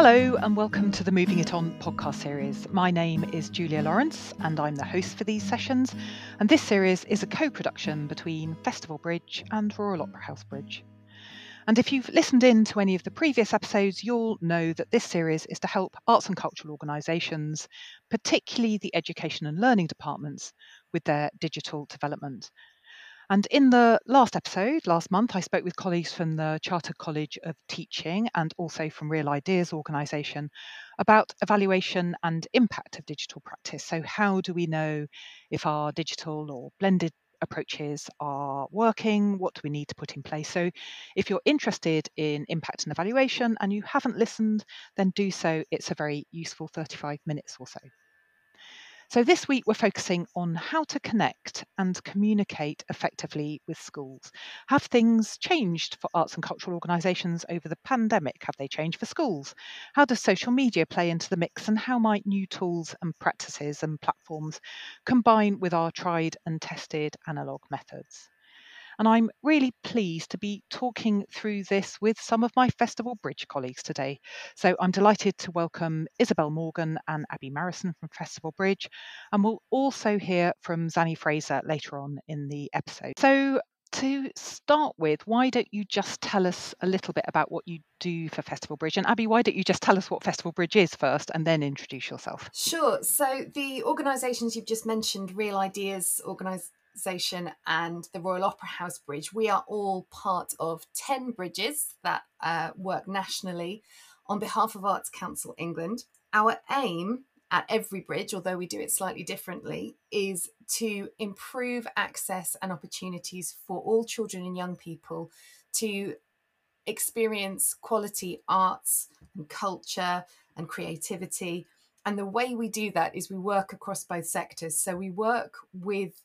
Hello, and welcome to the Moving It On podcast series. My name is Julia Lawrence, and I'm the host for these sessions. And this series is a co production between Festival Bridge and Royal Opera House Bridge. And if you've listened in to any of the previous episodes, you'll know that this series is to help arts and cultural organisations, particularly the education and learning departments, with their digital development. And in the last episode, last month, I spoke with colleagues from the Chartered College of Teaching and also from Real Ideas organisation about evaluation and impact of digital practice. So, how do we know if our digital or blended approaches are working? What do we need to put in place? So, if you're interested in impact and evaluation and you haven't listened, then do so. It's a very useful 35 minutes or so. So, this week we're focusing on how to connect and communicate effectively with schools. Have things changed for arts and cultural organisations over the pandemic? Have they changed for schools? How does social media play into the mix, and how might new tools and practices and platforms combine with our tried and tested analogue methods? And I'm really pleased to be talking through this with some of my Festival Bridge colleagues today. So I'm delighted to welcome Isabel Morgan and Abi Marrison from Festival Bridge. And we'll also hear from Zannie Fraser later on in the episode. So to start with, why don't you just tell us a little bit about what you do for Festival Bridge? And Abi, why don't you just tell us what Festival Bridge is first and then introduce yourself? Sure. So, the organisations you've just mentioned, Real Ideas Organis- Organisation and the Royal Opera House Bridge, we are all part of 10 bridges that uh, work nationally on behalf of Arts Council England. Our aim at every bridge, although we do it slightly differently, is to improve access and opportunities for all children and young people to experience quality arts and culture and creativity. And the way we do that is we work across both sectors. So we work with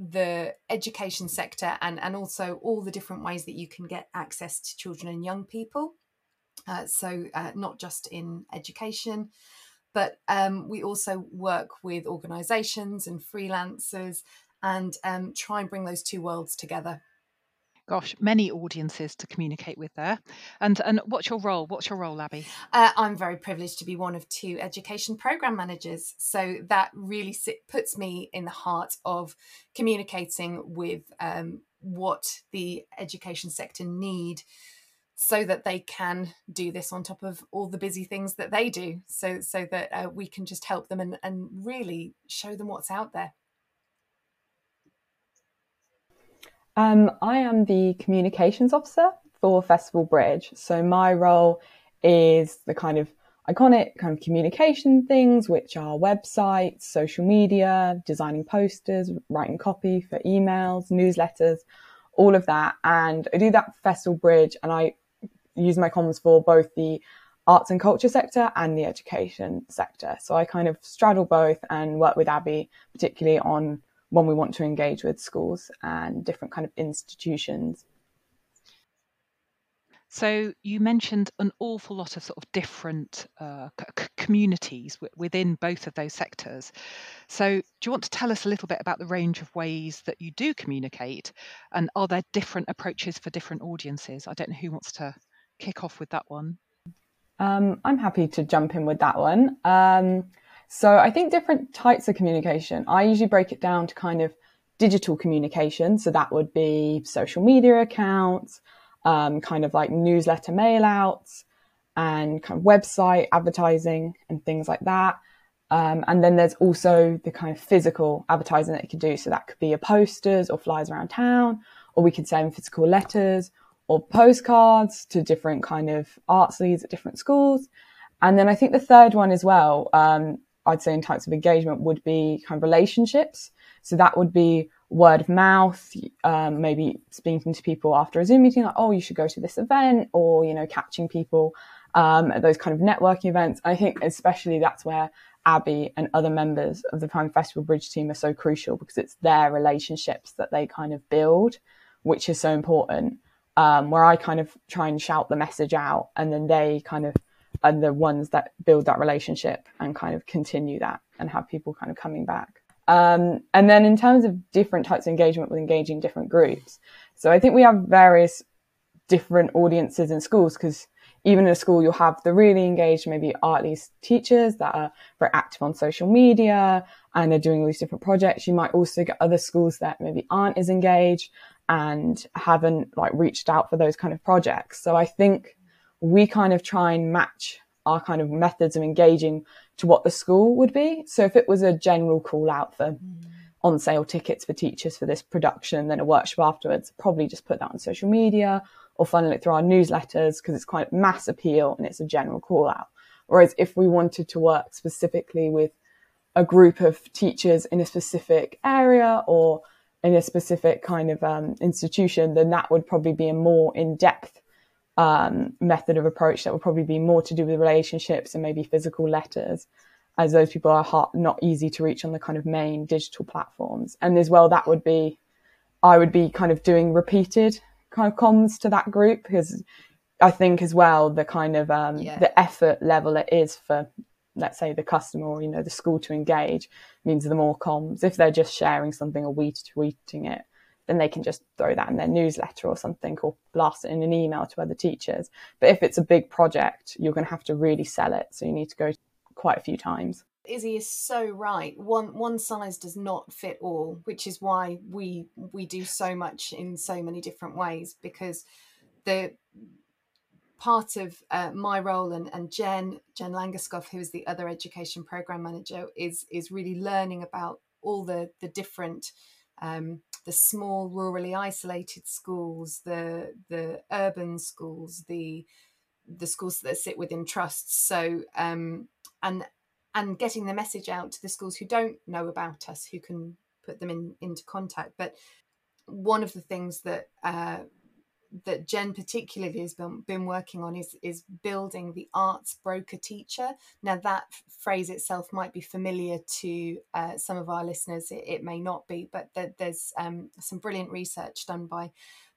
the education sector and, and also all the different ways that you can get access to children and young people. Uh, so, uh, not just in education, but um, we also work with organisations and freelancers and um, try and bring those two worlds together Gosh, many audiences to communicate with there. And and what's your role? What's your role, Abi? Uh, I'm very privileged to be one of two education program managers. So that really sit, puts me in the heart of communicating with um, what the education sector need so that they can do this on top of all the busy things that they do so so that uh, we can just help them and, and really show them what's out there Um, I am the communications officer for Festival Bridge. So my role is the kind of iconic kind of communication things, which are websites, social media, designing posters, writing copy for emails, newsletters, all of that. And I do that for Festival Bridge and I use my comms for both the arts and culture sector and the education sector. So I kind of straddle both and work with Abi, particularly on when we want to engage with schools and different kind of institutions. So you mentioned an awful lot of sort of different uh, c- communities w- within both of those sectors. So do you want to tell us a little bit about the range of ways that you do communicate, and are there different approaches for different audiences? I don't know who wants to kick off with that one. Um, I'm happy to jump in with that one. Um, so I think different types of communication, I usually break it down to kind of digital communication. So that would be social media accounts, um, kind of like newsletter mail outs and kind of website advertising and things like that. Um, and then there's also the kind of physical advertising that you could do. So that could be your posters or flyers around town, or we could send physical letters or postcards to different kind of arts leads at different schools. And then I think the third one as well, um, I'd say in types of engagement would be kind of relationships. So that would be word of mouth, um, maybe speaking to people after a Zoom meeting, like, oh, you should go to this event, or, you know, catching people um, at those kind of networking events. I think especially that's where Abi and other members of the Prime Festival Bridge team are so crucial because it's their relationships that they kind of build, which is so important. Um, where I kind of try and shout the message out and then they kind of are the ones that build that relationship and kind of continue that and have people kind of coming back. Um, and then in terms of different types of engagement with engaging different groups, so I think we have various different audiences in schools because even in a school, you'll have the really engaged, maybe artly teachers that are very active on social media and are doing all these different projects. You might also get other schools that maybe aren't as engaged and haven't like reached out for those kind of projects. So I think we kind of try and match our kind of methods of engaging to what the school would be. So if it was a general call out for mm. on sale tickets for teachers for this production, then a workshop afterwards, probably just put that on social media or funnel it through our newsletters because it's quite mass appeal and it's a general call out. Whereas if we wanted to work specifically with a group of teachers in a specific area or in a specific kind of um, institution, then that would probably be a more in depth um, method of approach that would probably be more to do with relationships and maybe physical letters, as those people are hard, not easy to reach on the kind of main digital platforms. And as well, that would be, I would be kind of doing repeated kind of comms to that group because I think as well the kind of um, yeah. the effort level it is for let's say the customer or you know the school to engage means the more comms. If they're just sharing something or we tweeting it, then they can just throw that in their newsletter or something or blast it in an email to other teachers. But if it's a big project, you're going to have to really sell it. So you need to go quite a few times. Izzy is so right. One one size does not fit all, which is why we we do so much in so many different ways because the part of uh, my role and, and Jen Jen Langerskoff, who is the other education program manager, is is really learning about all the the different um, the small rurally isolated schools, the the urban schools, the the schools that sit within trusts. So um, and and getting the message out to the schools who don't know about us, who can put them in into contact. But one of the things that uh, that Jen particularly has been, been working on is is building the arts broker teacher. Now that phrase itself might be familiar to uh, some of our listeners. It, it may not be, but there's um, some brilliant research done by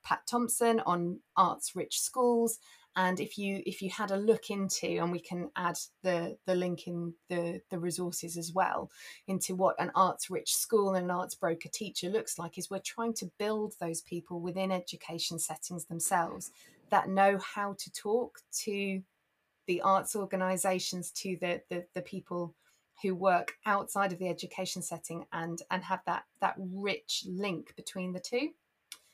Pat Thomson on arts rich schools and if you if you had a look into and we can add the the link in the the resources as well into what an arts rich school and an arts broker teacher looks like is we're trying to build those people within education settings themselves that know how to talk to the arts organizations to the the, the people who work outside of the education setting and and have that that rich link between the two.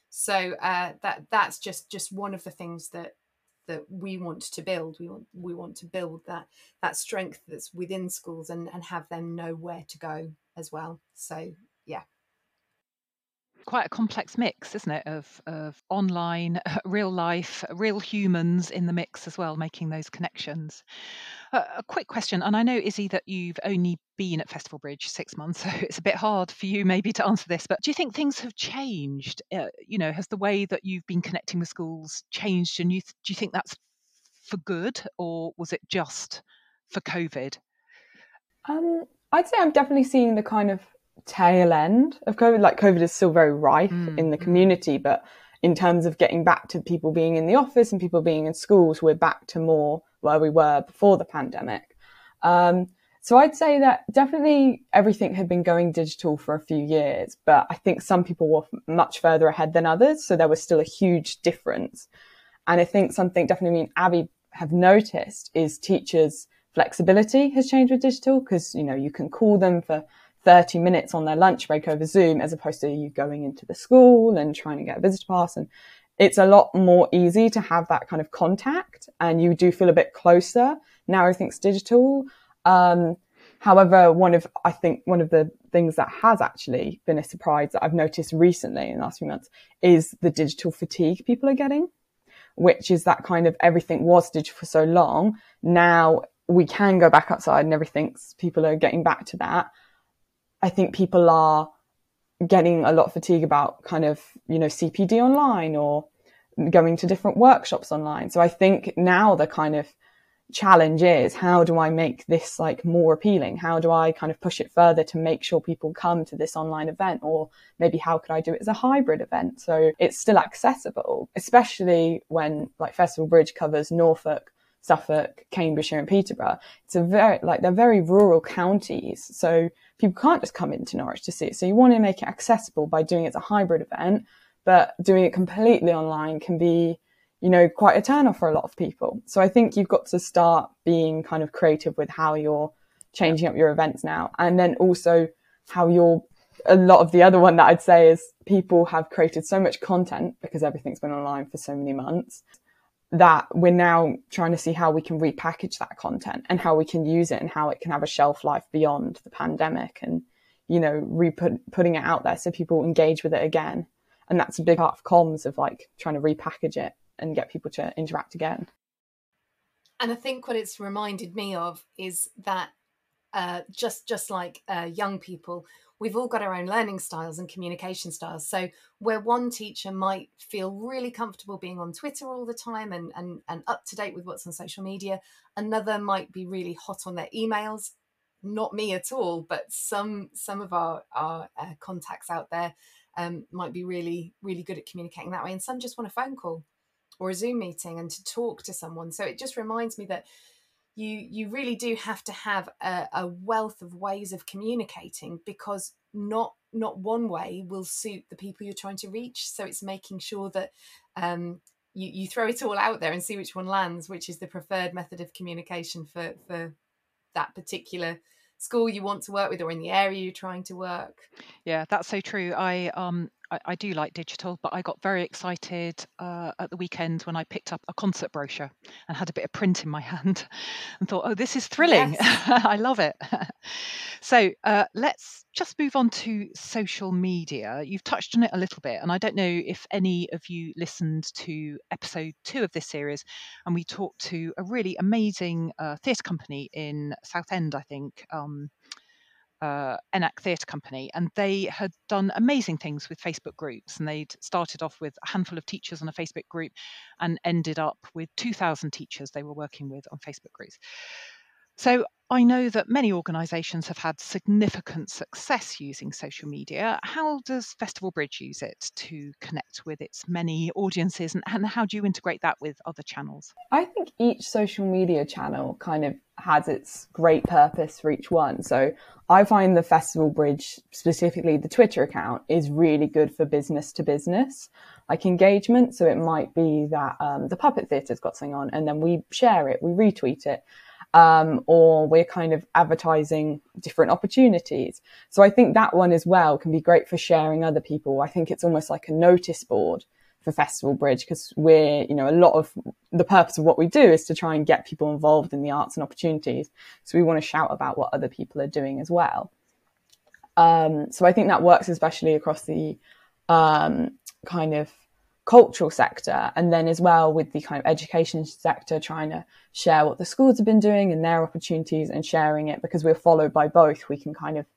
So uh, that that's just just one of the things that that we want to build. We want we want to build that that strength that's within schools and and have them know where to go as well. So yeah. Quite a complex mix, isn't it, of of online, real life, real humans in the mix as well, making those connections. Uh, a quick question, and I know Izzy that you've only been at Festival Bridge six months, so it's a bit hard for you maybe to answer this. But do you think things have changed? Uh, you know, has the way that you've been connecting with schools changed, and you th- do you think that's for good, or was it just for COVID? Um, I'd say I'm definitely seeing the kind of tail end of COVID. Like COVID is still very rife mm, in the mm. community, but in terms of getting back to people being in the office and people being in schools, we're back to more where we were before the pandemic. Um, so I'd say that definitely everything had been going digital for a few years, but I think some people were much further ahead than others. So there was still a huge difference. And I think something definitely me and Abi have noticed is teachers' flexibility has changed with digital because, you know, you can call them for 30 minutes on their lunch break over Zoom as opposed to you going into the school and trying to get a visitor pass. And it's a lot more easy to have that kind of contact and you do feel a bit closer. Now everything's digital. Um, however, one of, I think one of the things that has actually been a surprise that I've noticed recently in the last few months is the digital fatigue people are getting, which is that kind of everything was digital for so long. Now we can go back outside and everything's, people are getting back to that. I think people are getting a lot of fatigue about kind of, you know, CPD online or going to different workshops online. So I think now the kind of challenge is how do I make this like more appealing? How do I kind of push it further to make sure people come to this online event? Or maybe how could I do it as a hybrid event? So it's still accessible, especially when like Festival Bridge covers Norfolk, Suffolk, Cambridgeshire and Peterborough. It's a very, like they're very rural counties. So people can't just come into Norwich to see it. So you want to make it accessible by doing it as a hybrid event, but doing it completely online can be, you know, quite a turn off for a lot of people. So I think you've got to start being kind of creative with how you're changing up your events now. And then also how you're, a lot of the other one that I'd say is people have created so much content because everything's been online for so many months that we're now trying to see how we can repackage that content and how we can use it and how it can have a shelf life beyond the pandemic and, you know, re putting it out there so people engage with it again. And that's a big part of comms of like trying to repackage it and get people to interact again. And I think what it's reminded me of is that uh, just just like uh, young people, we've all got our own learning styles and communication styles. So where one teacher might feel really comfortable being on Twitter all the time and and, and up to date with what's on social media, another might be really hot on their emails. Not me at all, but some some of our our uh, contacts out there um, might be really really good at communicating that way, and some just want a phone call or a Zoom meeting and to talk to someone. So it just reminds me that you you really do have to have a, a wealth of ways of communicating because not not one way will suit the people you're trying to reach. So it's making sure that um, you, you throw it all out there and see which one lands, which is the preferred method of communication for for that particular school you want to work with or in the area you're trying to work. Yeah, that's so true. I um I, I do like digital, but I got very excited uh, at the weekend when I picked up a concert brochure and had a bit of print in my hand and thought, oh, this is thrilling. Yes. I love it. so uh, let's just move on to social media. You've touched on it a little bit, and I don't know if any of you listened to episode two of this series, and we talked to a really amazing uh, theatre company in Southend, I think. Um, uh, ENAC Theatre Company, and they had done amazing things with Facebook groups. And they'd started off with a handful of teachers on a Facebook group and ended up with 2,000 teachers they were working with on Facebook groups. So I know that many organisations have had significant success using social media. How does Festival Bridge use it to connect with its many audiences, and, and how do you integrate that with other channels? I think each social media channel kind of has its great purpose for each one. So I find the Festival Bridge, specifically the Twitter account, is really good for business to business, like engagement. So it might be that um, the Puppet Theatre's got something on, and then we share it, we retweet it um, or we're kind of advertising different opportunities. So I think that one as well can be great for sharing other people. I think it's almost like a notice board for Festival Bridge because we're, you know, a lot of the purpose of what we do is to try and get people involved in the arts and opportunities. So we want to shout about what other people are doing as well. Um, so I think that works especially across the um, kind of cultural sector and then as well with the kind of education sector trying to share what the schools have been doing and their opportunities and sharing it because we're followed by both. We can kind of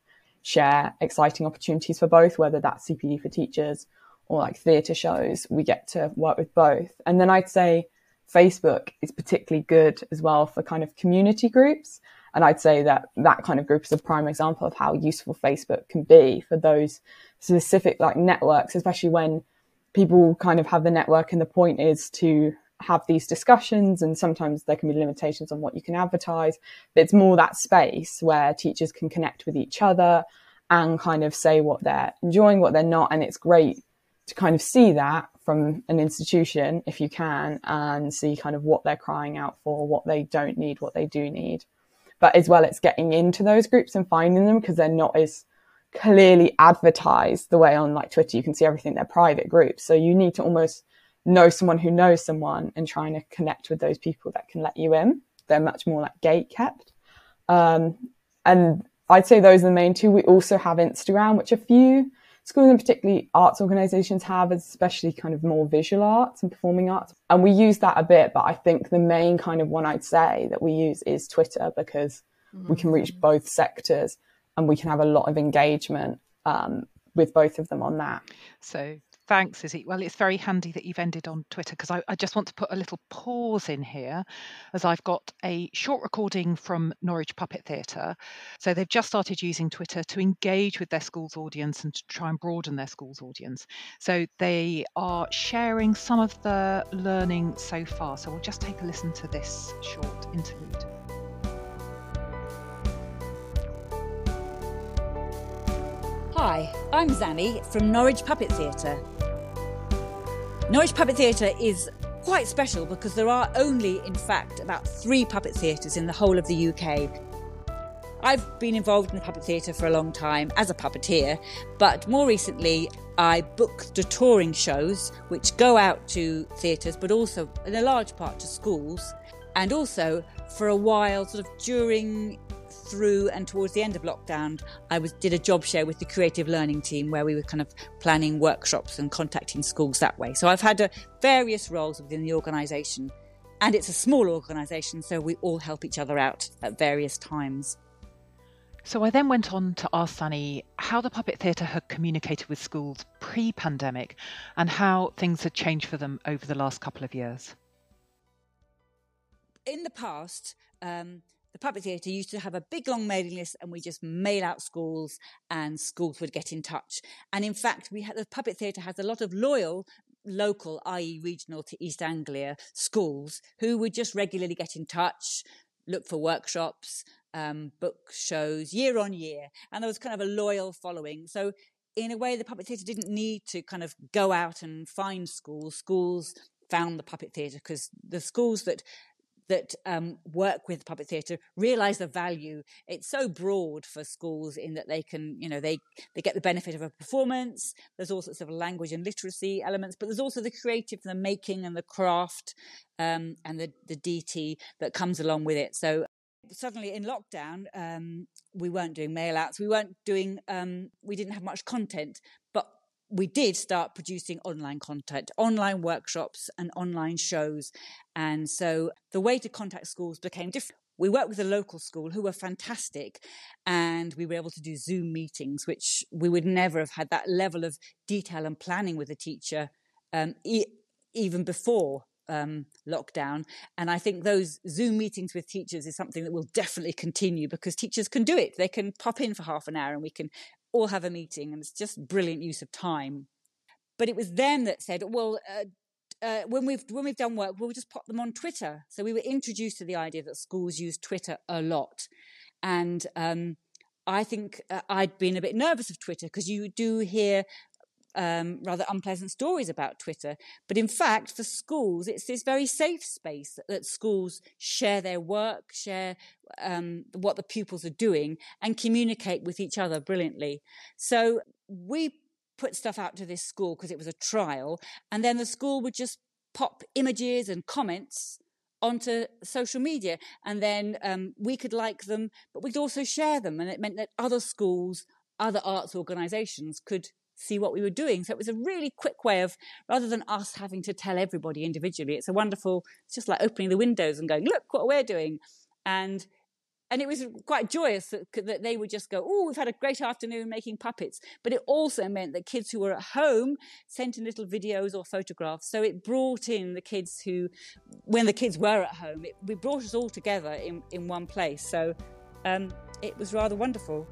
share exciting opportunities for both whether that's cpd for teachers or like theatre shows. We get to work with both. And then i'd say facebook is particularly good as well for kind of community groups. And i'd say that that kind of group is a prime example of how useful facebook can be for those specific like networks especially when people kind of have the network and the point is to have these discussions and sometimes there can be limitations on what you can advertise but it's more that space where teachers can connect with each other and kind of say what they're enjoying what they're not and it's great to kind of see that from an institution if you can and see kind of what they're crying out for what they don't need what they do need. But as well it's getting into those groups and finding them because they're not as clearly advertise the way on like Twitter you can see everything they're private groups. So you need to almost know someone who knows someone and trying to connect with those people that can let you in. They're much more like gate kept. Um, and I'd say those are the main two. We also have Instagram, which a few schools and particularly arts organizations have, especially kind of more visual arts and performing arts. And we use that a bit, but I think the main kind of one I'd say that we use is Twitter because mm-hmm. we can reach both sectors and we can have a lot of engagement um, with both of them on that. So thanks, Izzy. Well, it's very handy that you've ended on Twitter because I, I, just want to put a little pause in here as I've got a short recording from Norwich Puppet Theatre. So they've just started using Twitter to engage with their school's audience and to try and broaden their school's audience. So they are sharing some of the learning so far. So we'll just take a listen to this short interlude. Hi, I'm Zannie from Norwich Puppet Theatre. Norwich Puppet Theatre is quite special because there are only, in fact, about three puppet theatres in the whole of the UK. I've been involved in the puppet theatre for a long time as a puppeteer, but more recently I book the touring shows which go out to theatres but also in a large part to schools and also for a while sort of during through and towards the end of lockdown, I was did a job share with the creative learning team where we were kind of planning workshops and contacting schools that way. So I've had uh, various roles within the organisation, and it's a small organisation, so we all help each other out at various times. So I then went on to ask Zannie how the puppet theatre had communicated with schools pre pandemic and how things had changed for them over the last couple of years. In the past, um, the puppet theatre used to have a big long mailing list and we just mail out schools and schools would get in touch. And in fact, we had, the puppet theatre has a lot of loyal local, i.e. regional to East Anglia schools who would just regularly get in touch, look for workshops, um, book shows year on year. And there was kind of a loyal following. So in a way, the puppet theatre didn't need to kind of go out and find schools. Schools found the puppet theatre because the schools that that um, work with puppet theatre realize the value. It's so broad for schools in that they can, you know, they they get the benefit of a performance. There's all sorts of language and literacy elements, but there's also the creative, the making and the craft, um, and the the DT that comes along with it. So suddenly in lockdown, um, we weren't doing mail outs. We weren't doing. Um, we didn't have much content, but we did start producing online content, online workshops and online shows. And so the way to contact schools became different. We worked with a local school who were fantastic and we were able to do Zoom meetings, which we would never have had that level of detail and planning with a teacher um, e- even before um, lockdown. And I think those Zoom meetings with teachers is something that will definitely continue because teachers can do it. They can pop in for half an hour and we can all have a meeting, and it's just brilliant use of time. But it was them that said, well, uh, uh, when we've when we've done work, we'll just pop them on Twitter. So we were introduced to the idea that schools use Twitter a lot, and um, I think uh, I'd been a bit nervous of Twitter because you do hear um, rather unpleasant stories about Twitter. But in fact, for schools, it's this very safe space that, that schools share their work, share um, what the pupils are doing, and communicate with each other brilliantly. So we put stuff out to this school because it was a trial, and then the school would just pop images and comments onto social media and then um, we could like them but we'd also share them and it meant that other schools other arts organizations could see what we were doing. So it was a really quick way of, rather than us having to tell everybody individually, it's a wonderful, it's just like opening the windows and going, look what we're doing. And and it was quite joyous that, that they would just go, oh, we've had a great afternoon making puppets. But it also meant that kids who were at home sent in little videos or photographs. So it brought in the kids who, when the kids were at home, it, we brought us all together in, in one place. So um, it was rather wonderful.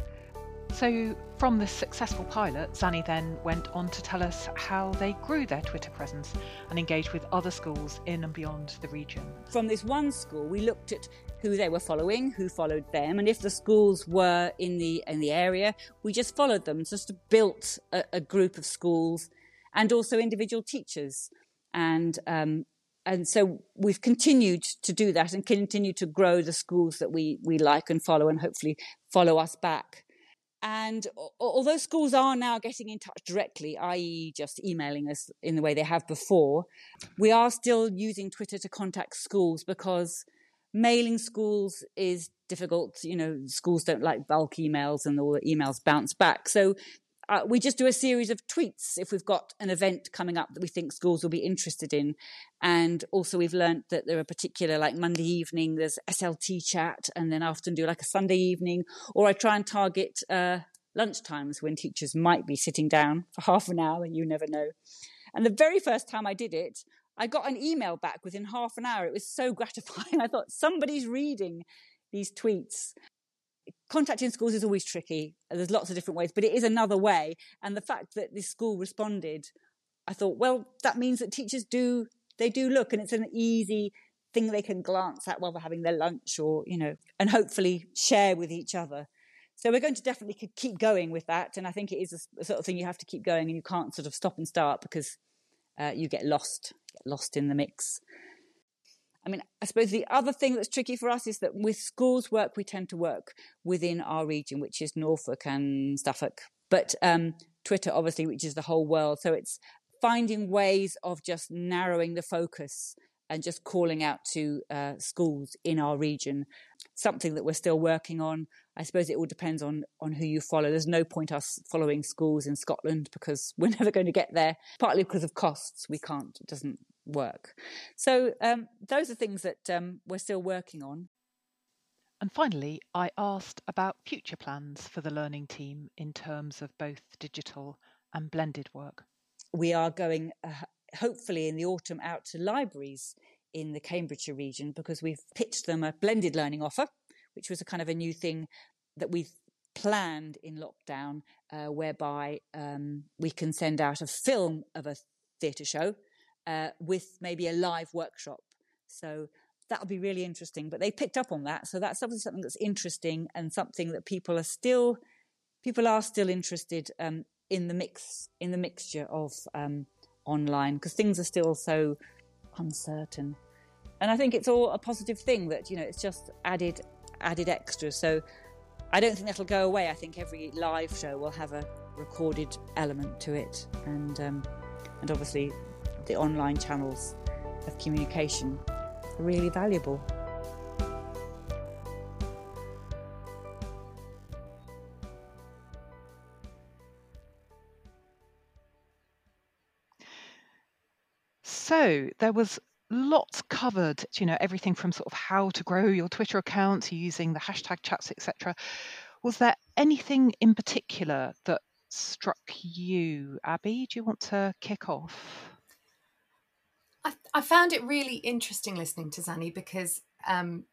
So, from this successful pilot, Zannie then went on to tell us how they grew their Twitter presence and engaged with other schools in and beyond the region. From this one school, we looked at who they were following, who followed them, and if the schools were in the in the area, we just followed them. Just built a, a group of schools and also individual teachers, and um, and so we've continued to do that and continue to grow the schools that we we like and follow, and hopefully follow us back. And although schools are now getting in touch directly, i.e., just emailing us in the way they have before, we are still using Twitter to contact schools because mailing schools is difficult. You know, schools don't like bulk emails and all the emails bounce back. So uh, we just do a series of tweets if we've got an event coming up that we think schools will be interested in. And also, we've learned that there are particular, like Monday evening, there's SLT chat, and then I often do like a Sunday evening, or I try and target uh, lunch times when teachers might be sitting down for half an hour, you never know. And the very first time I did it, I got an email back within half an hour. It was so gratifying. I thought somebody's reading these tweets contacting schools is always tricky. There's lots of different ways, but it is another way. And the fact that this school responded, I thought, well, that means that teachers do, they do look and it's an easy thing they can glance at while they're having their lunch or, you know, and hopefully share with each other. So we're going to definitely keep going with that. And I think it is a, sort of thing you have to keep going and you can't sort of stop and start because uh, you get lost, get lost in the mix. I mean, I suppose the other thing that's tricky for us is that with schools work, we tend to work within our region, which is Norfolk and Suffolk. But um, Twitter, obviously, which is the whole world. So it's finding ways of just narrowing the focus and just calling out to uh, schools in our region. Something that we're still working on. I suppose it all depends on on who you follow. There's no point us following schools in Scotland because we're never going to get there. Partly because of costs, we can't. It doesn't work. So um, those are things that um, we're still working on. And finally, I asked about future plans for the learning team in terms of both digital and blended work. We are going, uh, hopefully, in the autumn out to libraries in the Cambridgeshire region because we've pitched them a blended learning offer, which was a kind of a new thing that we've planned in lockdown, uh, whereby um, we can send out a film of a theatre show uh, with maybe a live workshop. So that'll be really interesting. But they picked up on that, so that's obviously something that's interesting and something that people are still people are still interested um, in the mix in the mixture of um, online because things are still so uncertain. And I think it's all a positive thing that you know it's just added added extra. So I don't think that'll go away. I think every live show will have a recorded element to it, and um, and obviously the online channels of communication are really valuable. So there was lots covered, you know, everything from sort of how to grow your Twitter account using the hashtag chats, etc. Was there anything in particular that struck you, Abi? Do you want to kick off? I, I found it really interesting listening to Zannie because um,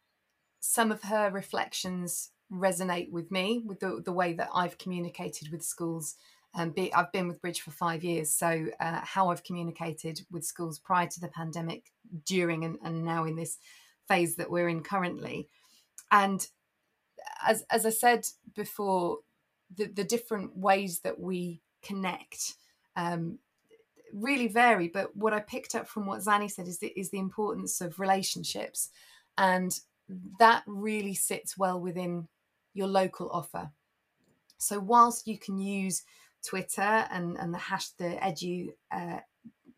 some of her reflections resonate with me with the, the way that I've communicated with schools. Um, be, I've been with Bridge for five years, so uh, how I've communicated with schools prior to the pandemic, during, and, and now in this phase that we're in currently. And as as I said before, the, the different ways that we connect um, really vary. But what I picked up from what Zannie said is the, is the importance of relationships, and that really sits well within your local offer. So whilst you can use Twitter and and the hash the edu uh,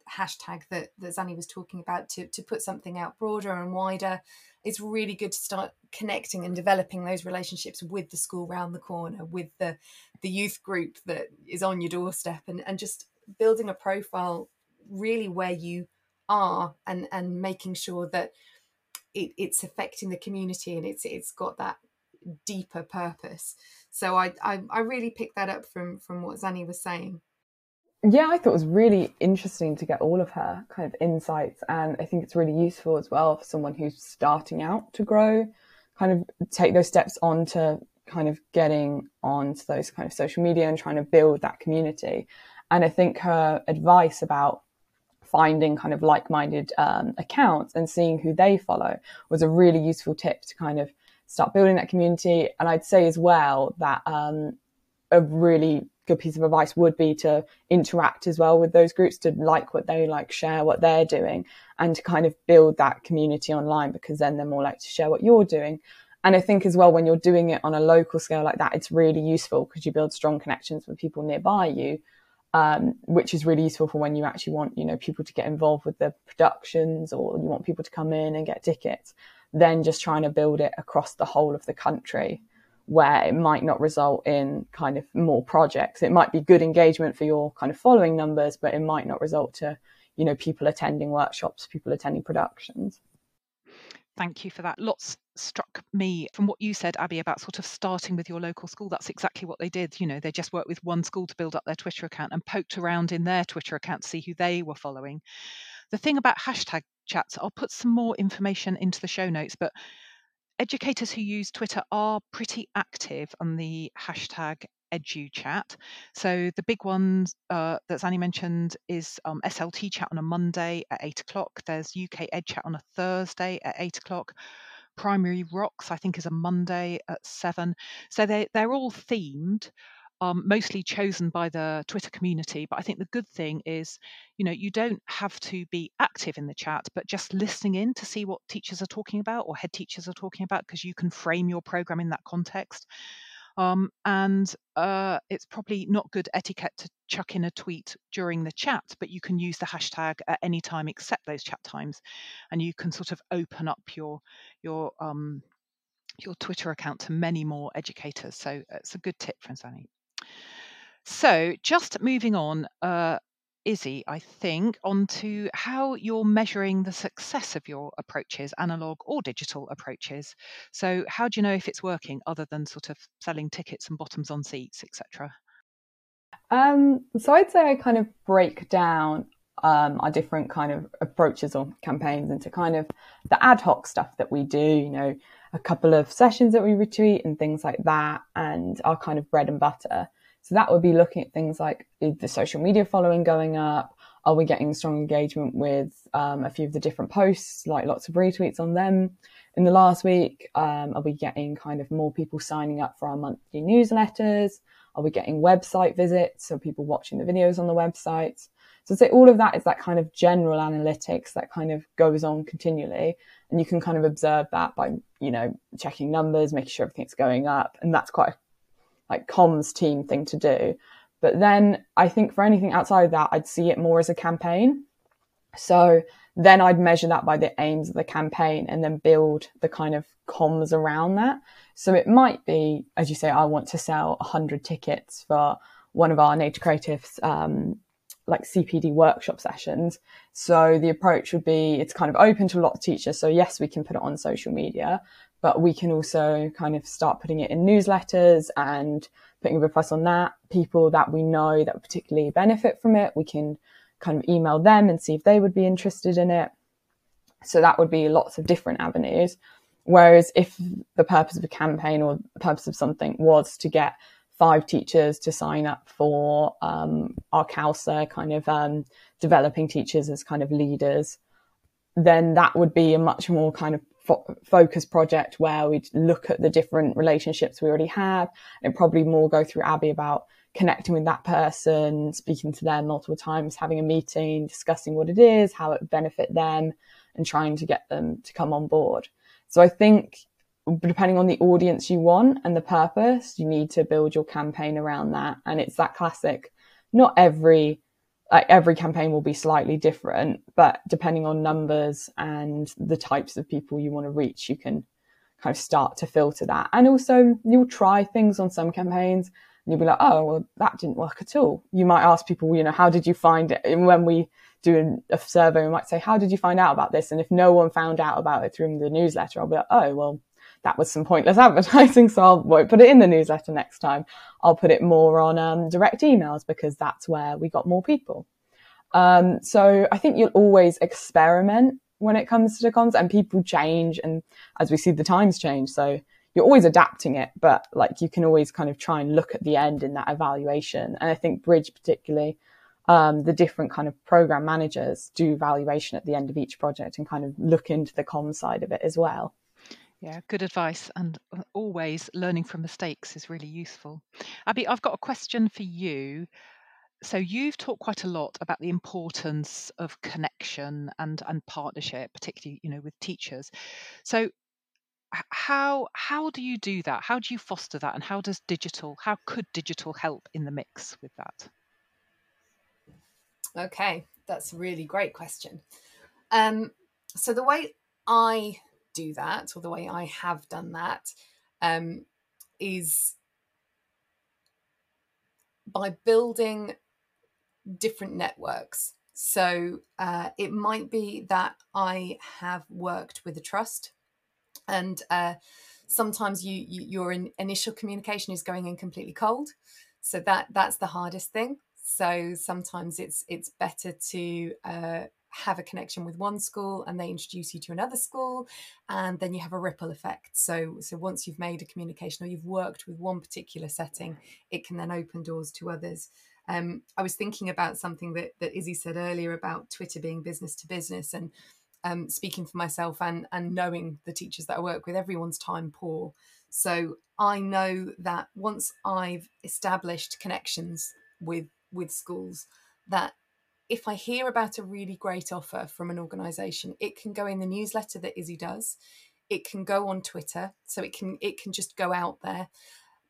hashtag that that Zannie was talking about to to put something out broader and wider, it's really good to start connecting and developing those relationships with the school round the corner, with the the youth group that is on your doorstep, and and just building a profile really where you are and and making sure that it, it's affecting the community and it's it's got that deeper purpose. So I, I i really picked that up from from what zannie was saying. Yeah i thought it was really interesting to get all of her kind of insights and i think it's really useful as well for someone who's starting out to grow kind of take those steps on to kind of getting onto those kind of social media and trying to build that community and I think her advice about finding kind of like-minded um, accounts and seeing who they follow was a really useful tip to kind of start building that community. And I'd say as well that um, a really good piece of advice would be to interact as well with those groups, to like what they like, share what they're doing, and to kind of build that community online because then they're more likely to share what you're doing. And I think as well, when you're doing it on a local scale like that, it's really useful because you build strong connections with people nearby you um, which is really useful for when you actually want, you know, people to get involved with the productions or you want people to come in and get tickets, then just trying to build it across the whole of the country where it might not result in kind of more projects. It might be good engagement for your kind of following numbers, but it might not result to, you know, people attending workshops, people attending productions. Thank you for that. Lots struck me from what you said, Abi, about sort of starting with your local school. That's exactly what they did. You know, they just worked with one school to build up their Twitter account and poked around in their Twitter account to see who they were following. The thing about hashtag chats, I'll put some more information into the show notes, but educators who use Twitter are pretty active on the hashtag EduChat. So the big ones uh, that Zannie mentioned is um, SLT Chat on a Monday at eight o'clock. There's UK Ed Chat on a Thursday at eight o'clock. Primary Rocks, I think, is a Monday at seven. So they they're all themed. um, mostly chosen by the Twitter community. But I think the good thing is, you know, you don't have to be active in the chat, but just listening in to see what teachers are talking about or head teachers are talking about, because you can frame your program in that context. Um, and uh, it's probably not good etiquette to chuck in a tweet during the chat, but you can use the hashtag at any time except those chat times, and you can sort of open up your your um, your Twitter account to many more educators. So it's a good tip from Zannie. So just moving on, uh, Izzy, I think, onto how you're measuring the success of your approaches, analog or digital approaches. So how do you know if it's working other than sort of selling tickets and bottoms on seats, etc.? Um, so I'd say I kind of break down um, our different kind of approaches or campaigns into kind of the ad hoc stuff that we do, you know, a couple of sessions that we retweet and things like that, and our kind of bread and butter. So that would be looking at things like the social media following going up. Are we getting strong engagement with um, a few of the different posts, like lots of retweets on them in the last week? Um, are we getting kind of more people signing up for our monthly newsletters? Are we getting website visits? So people watching the videos on the websites. So say all of that is that kind of general analytics that kind of goes on continually. And you can kind of observe that by, you know, checking numbers, making sure everything's going up. And that's quite a like comms team thing to do. But then I think for anything outside of that, I'd see it more as a campaign. So then I'd measure that by the aims of the campaign and then build the kind of comms around that. So it might be, as you say, I want to sell 100 tickets for one of our Nature Creatives um, like CPD workshop sessions. So the approach would be it's kind of open to a lot of teachers. So yes, we can put it on social media, but we can also kind of start putting it in newsletters and putting a fuss on that. People that we know that particularly benefit from it, we can kind of email them and see if they would be interested in it. So that would be lots of different avenues. Whereas if the purpose of a campaign or the purpose of something was to get five teachers to sign up for um, our CALSA kind of um, developing teachers as kind of leaders, then that would be a much more kind of fo- focused project where we'd look at the different relationships we already have and probably more go through Abi about connecting with that person, speaking to them multiple times, having a meeting, discussing what it is, how it would benefit them, and trying to get them to come on board. So I think depending on the audience you want and the purpose, you need to build your campaign around that. And it's that classic, not every, like every campaign will be slightly different, but depending on numbers and the types of people you want to reach, you can kind of start to filter that. And also you'll try things on some campaigns and you'll be like, oh, well, that didn't work at all. You might ask people, you know, how did you find it? And when we do a survey, we might say, how did you find out about this? And if no one found out about it through the newsletter, I'll be like, oh, well, that was some pointless advertising. So I won't put it in the newsletter next time. I'll put it more on um, direct emails because that's where we got more people. Um, so I think you'll always experiment when it comes to the comms and people change. And as we see, the times change. So you're always adapting it, but like you can always kind of try and look at the end in that evaluation. And I think Bridge particularly, um, the different kind of program managers do evaluation at the end of each project and kind of look into the comms side of it as well. Yeah, good advice. And uh, always learning from mistakes is really useful. Abi, I've got a question for you. So you've talked quite a lot about the importance of connection and and partnership, particularly you know with teachers. So how how do you do that? How do you foster that? And how does digital? How could digital help in the mix with that? Okay, that's a really great question. Um, so the way I do that, or the way I have done that, um, is by building different networks. So uh, it might be that I have worked with a trust, and uh, sometimes you, you your in, initial communication is going in completely cold. So that that's the hardest thing. So sometimes it's it's better to uh, have a connection with one school and they introduce you to another school and then you have a ripple effect. So so once you've made a communication or you've worked with one particular setting it can then open doors to others. Um, i was thinking about something that, that izzy said earlier about twitter being business to business and um, speaking for myself and and knowing the teachers that i work with everyone's time poor. So I know that once I've established connections with with schools, that if I hear about a really great offer from an organisation, it can go in the newsletter that Izzy does. It can go on Twitter, so it can it can just go out there.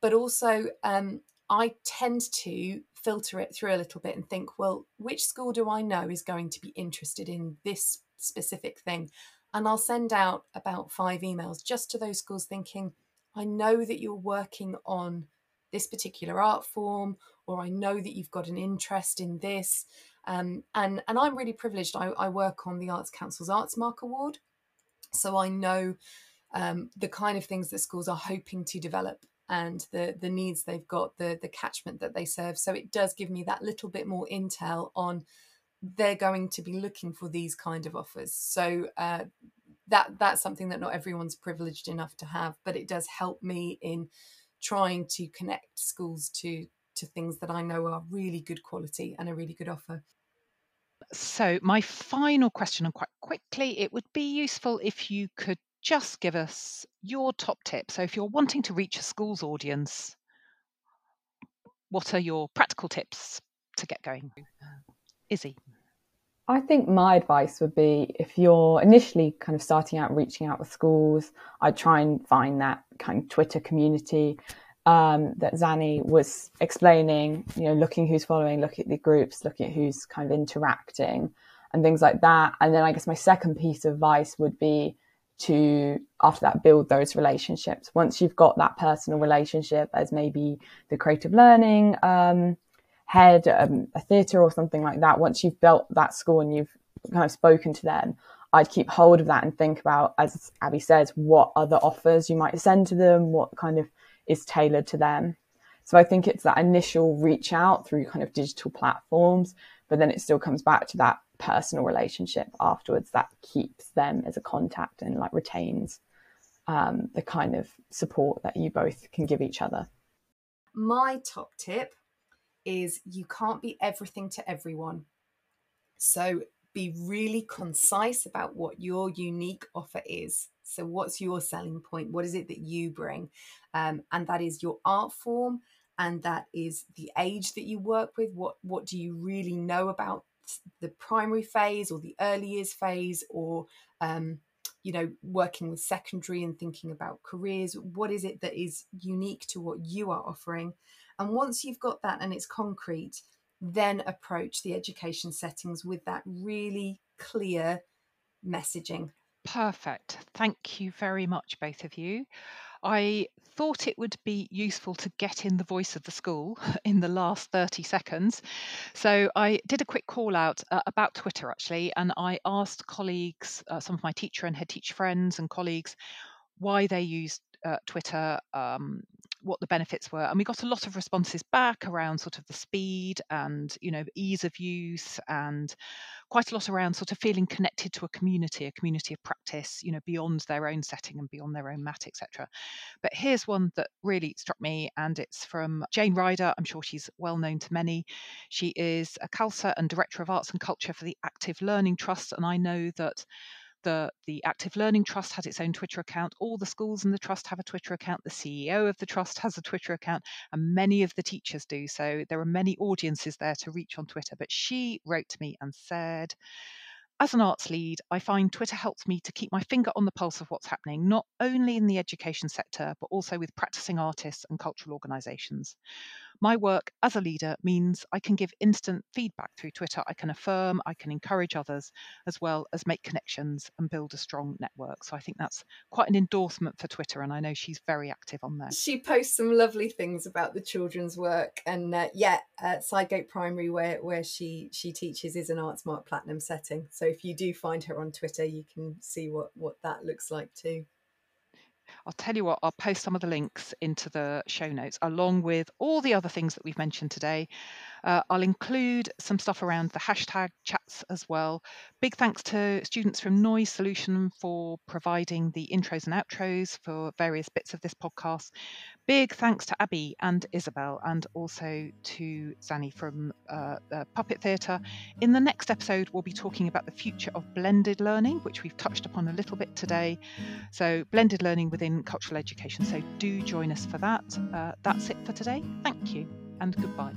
But also, um, I tend to filter it through a little bit and think, well, which school do I know is going to be interested in this specific thing? And I'll send out about five emails just to those schools thinking, I know that you're working on this particular art form, or I know that you've got an interest in this. Um, and, and I'm really privileged. I, I work on the Arts Council's Artsmark Award. So I know um, the kind of things that schools are hoping to develop and the the needs they've got, the the catchment that they serve. So it does give me that little bit more intel on they're going to be looking for these kind of offers. So uh, that that's something that not everyone's privileged enough to have, but it does help me in trying to connect schools to to things that I know are really good quality and a really good offer. So, my final question, and quite quickly, it would be useful if you could just give us your top tip. So, if you're wanting to reach a school's audience, what are your practical tips to get going? Izzy. I think my advice would be if you're initially kind of starting out reaching out with schools, I'd try and find that kind of Twitter community um, that Zannie was explaining, you know, looking who's following, looking at the groups, looking at who's kind of interacting and things like that. And then I guess my second piece of advice would be to after that build those relationships once you've got that personal relationship as maybe the creative learning um, head um, a theatre or something like that once you've built that school and you've kind of spoken to them i'd keep hold of that and think about as Abi says what other offers you might send to them what kind of is tailored to them so i think it's that initial reach out through kind of digital platforms but then it still comes back to that personal relationship afterwards that keeps them as a contact and like retains um, the kind of support that you both can give each other. My top tip is you can't be everything to everyone. So be really concise about what your unique offer is. So, what's your selling point? What is it that you bring? Um, and that is your art form, and that is the age that you work with. What what do you really know about the primary phase or the early years phase or um, you know working with secondary and thinking about careers what is it that is unique to what you are offering and once you've got that and it's concrete then approach the education settings with that really clear messaging perfect thank you very much both of you I thought it would be useful to get in the voice of the school in the last 30 seconds. So I did a quick call out uh, about Twitter actually, and I asked colleagues, uh, some of my teacher and head teacher friends and colleagues, why they used uh, Twitter, um, what the benefits were, and we got a lot of responses back around sort of the speed and you know ease of use and quite a lot around sort of feeling connected to a community, a community of practice, you know, beyond their own setting and beyond their own mat, etc. But here's one that really struck me, and it's from Jane Ryder. I'm sure she's well known to many. She is a CALSA and Director of Arts and Culture for the Active Learning Trust, and I know that the the active learning trust has its own twitter account. All the schools in the trust have a twitter account. The ceo of the trust has a twitter account and many of the teachers do. So there are many audiences there to reach on twitter. But she wrote to me and said as an arts lead, I find Twitter helps me to keep my finger on the pulse of what's happening, not only in the education sector, but also with practicing artists and cultural organisations. My work as a leader means I can give instant feedback through Twitter. I can affirm, I can encourage others, as well as make connections and build a strong network. So I think that's quite an endorsement for Twitter, and I know she's very active on there. She posts some lovely things about the children's work, and uh, yeah, at Sidegate Primary, where where she she teaches, is an Artsmark Platinum setting. So if you do find her on Twitter, you can see what what that looks like too. I'll tell you what, I'll post some of the links into the show notes along with all the other things that we've mentioned today. Uh, I'll include some stuff around the hashtag chats as well. Big thanks to students from Noise Solution for providing the intros and outros for various bits of this podcast. Big thanks to Abi and Isabel, and also to Zannie from uh, the Puppet Theatre. In the next episode, we'll be talking about the future of blended learning, which we've touched upon a little bit today. So, blended learning within cultural education. So, do join us for that. Uh, that's it for today. Thank you and goodbye.